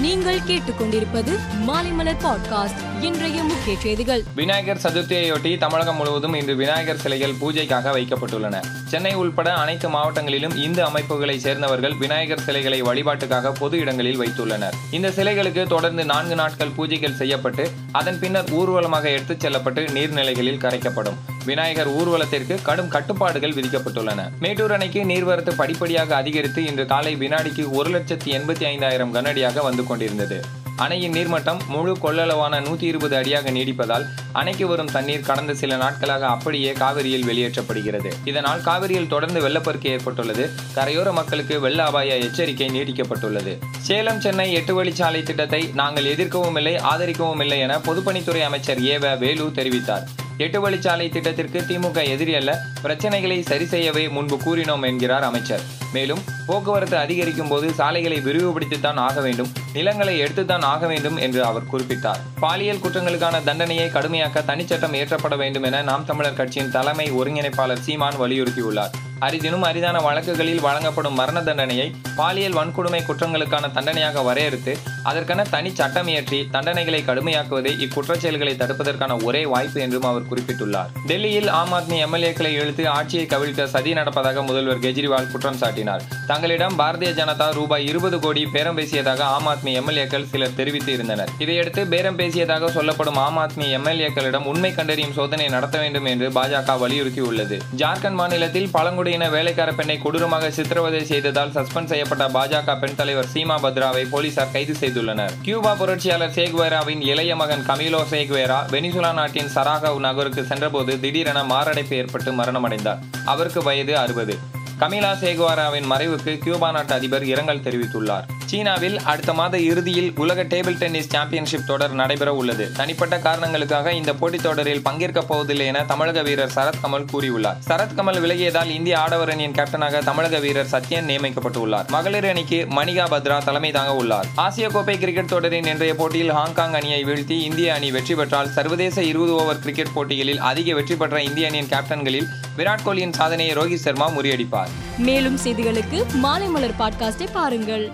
நீங்கள் கேட்டுக்கொண்டிருப்பது மாலைமலர் பாட்காஸ்ட் இன்றைய முக்கிய செய்திகள். விநாயகர் சதுர்த்தியையொட்டி தமிழகம் முழுவதும் இன்று விநாயகர் சிலைகள் பூஜைக்காக வைக்கப்பட்டுள்ளன. சென்னை உள்பட அனைத்து மாவட்டங்களிலும் இந்து அமைப்புகளை சேர்ந்தவர்கள் விநாயகர் சிலைகளை வழிபாட்டுக்காக பொது இடங்களில் வைத்துள்ளனர். இந்த சிலைகளுக்கு தொடர்ந்து நான்கு நாட்கள் பூஜைகள் செய்யப்பட்டு அதன் பின்னர் ஊர்வலமாக எடுத்துச் செல்லப்பட்டு நீர்நிலைகளில் கரைக்கப்படும். விநாயகர் ஊர்வலத்திற்கு கடும் கட்டுப்பாடுகள் விதிக்கப்பட்டுள்ளன. மேட்டூர் அணைக்கு நீர்வரத்து படிப்படியாக அதிகரித்து இன்று காலை வினாடிக்கு ஒரு லட்சத்தி எண்பத்தி ஐந்தாயிரம் கனஅடியாக வந்து கொண்டிருந்தது. அணையின் நீர்மட்டம் முழு கொள்ளளவான நூத்தி இருபது அடியாக நீடிப்பதால் அணைக்கு வரும் தண்ணீர் கடந்த சில நாட்களாக அப்படியே காவிரியில் வெளியேற்றப்படுகிறது. இதனால் காவிரியில் தொடர்ந்து வெள்ளப்பெருக்கு ஏற்பட்டுள்ளது. கரையோர மக்களுக்கு வெள்ள அபாய எச்சரிக்கை நீடிக்கப்பட்டுள்ளது சேலம் சென்னை எட்டு வழிச்சாலை திட்டத்தை நாங்கள் எதிர்க்கவும் இல்லை ஆதரிக்கவும் இல்லை என பொதுப்பணித்துறை அமைச்சர் ஏவ வேலு தெரிவித்தார். எட்டு வழிச்சாலை திட்டத்திற்கு திமுக எதிரி அல்ல பிரச்சனைகளை சரி செய்யவே முன்பு கூறினோம் என்கிறார் அமைச்சர். மேலும் போக்குவரத்து அதிகரிக்கும் போது சாலைகளை விரிவுபடுத்தித்தான் ஆக வேண்டும் நிலங்களை எடுத்துத்தான் ஆக வேண்டும் என்று அவர் குறிப்பிட்டார். பாலியல் குற்றங்களுக்கான தண்டனையை கடுமையாக்க தனிச்சட்டம் இயற்றப்பட வேண்டும் என நாம் தமிழர் கட்சியின் தலைமை ஒருங்கிணைப்பாளர் சீமான் வலியுறுத்தியுள்ளார். அரிதினும் அரிதான வழக்குகளில் வழங்கப்படும் மரண தண்டனையை பாலியல் வன்கொடுமை குற்றங்களுக்கான தண்டனையாக வரையறுத்து அதற்கென தனி சட்டம் இயற்றி தண்டனைகளை கடுமையாக்குவதே இக்குற்றச்செயல்களை தடுப்பதற்கான ஒரே வாய்ப்பு என்றும் அவர் குறிப்பிட்டுள்ளார். டெல்லியில் ஆம் ஆத்மி எம்எல்ஏக்களை இழுத்து ஆட்சியை கவிழ்க்க சதி நடப்பதாக முதல்வர் கெஜ்ரிவால் குற்றம் சாட்டினார். தங்களிடம் பாரதிய ஜனதா ரூபாய் இருபது கோடி பேரம் பேசியதாக ஆம் ஆத்மி எம்எல்ஏக்கள் சிலர் தெரிவித்து இருந்தனர். இதையடுத்து பேரம் பேசியதாக சொல்லப்படும் ஆம் ஆத்மி எம்எல்ஏக்களிடம் உண்மை கண்டறியும் சோதனை நடத்த வேண்டும் என்று பாஜக வலியுறுத்தியுள்ளது. ஜார்க்கண்ட் மாநிலத்தில் பழங்குடி பழங்குடியின வேலைக்கார பெண்ணை கொடூரமாக சித்திரவதை செய்ததால் சஸ்பெண்ட் செய்யப்பட்ட பாஜக பெண் தலைவர் சீமா பத்ராவை போலீசார் கைது செய்துள்ளனர். கியூபா புரட்சியாளர் சேகுவேராவின் இளைய மகன் கமிலோ சேகுவேரா வெனிசுலா நாட்டின் சராகவ் நகருக்கு சென்றபோது திடீரென மாரடைப்பு ஏற்பட்டு மரணமடைந்தார். அவருக்கு வயது அறுபது. கமிலா சேகுவாராவின் மறைவுக்கு கியூபா நாட்டு அதிபர் இரங்கல் தெரிவித்துள்ளார். சீனாவில் அடுத்த மாத இறுதியில் உலக டேபிள் டென்னிஸ் சாம்பியன்ஷிப் தொடர் நடைபெற உள்ளது. தனிப்பட்ட காரணங்களுக்காக இந்த போட்டித் தொடரில் பங்கேற்கப் போவதில்லை என தமிழக வீரர் சரத்கமல் கூறியுள்ளார். சரத்கமல் விலகியதால் இந்திய ஆடவர் அணியின் கேப்டனாக தமிழக வீரர் சத்யன் நியமிக்கப்பட்டுள்ளார். மகளிர் அணிக்கு மணிகா பத்ரா தலைமை தாங்க உள்ளார். ஆசிய கோப்பை கிரிக்கெட் தொடரின் இன்றைய போட்டியில் ஹாங்காங் அணியை வீழ்த்தி இந்திய அணி வெற்றி பெற்றால் சர்வதேச இருபது ஓவர் கிரிக்கெட் போட்டிகளில் அதிக வெற்றி பெற்ற இந்திய அணியின் கேப்டன்களில் விராட் கோலியின் சாதனையை ரோஹித் சர்மா முறியடிப்பார். மேலும் செய்திகளுக்கு மாலை மலர் பாட்காஸ்டை பாருங்கள்.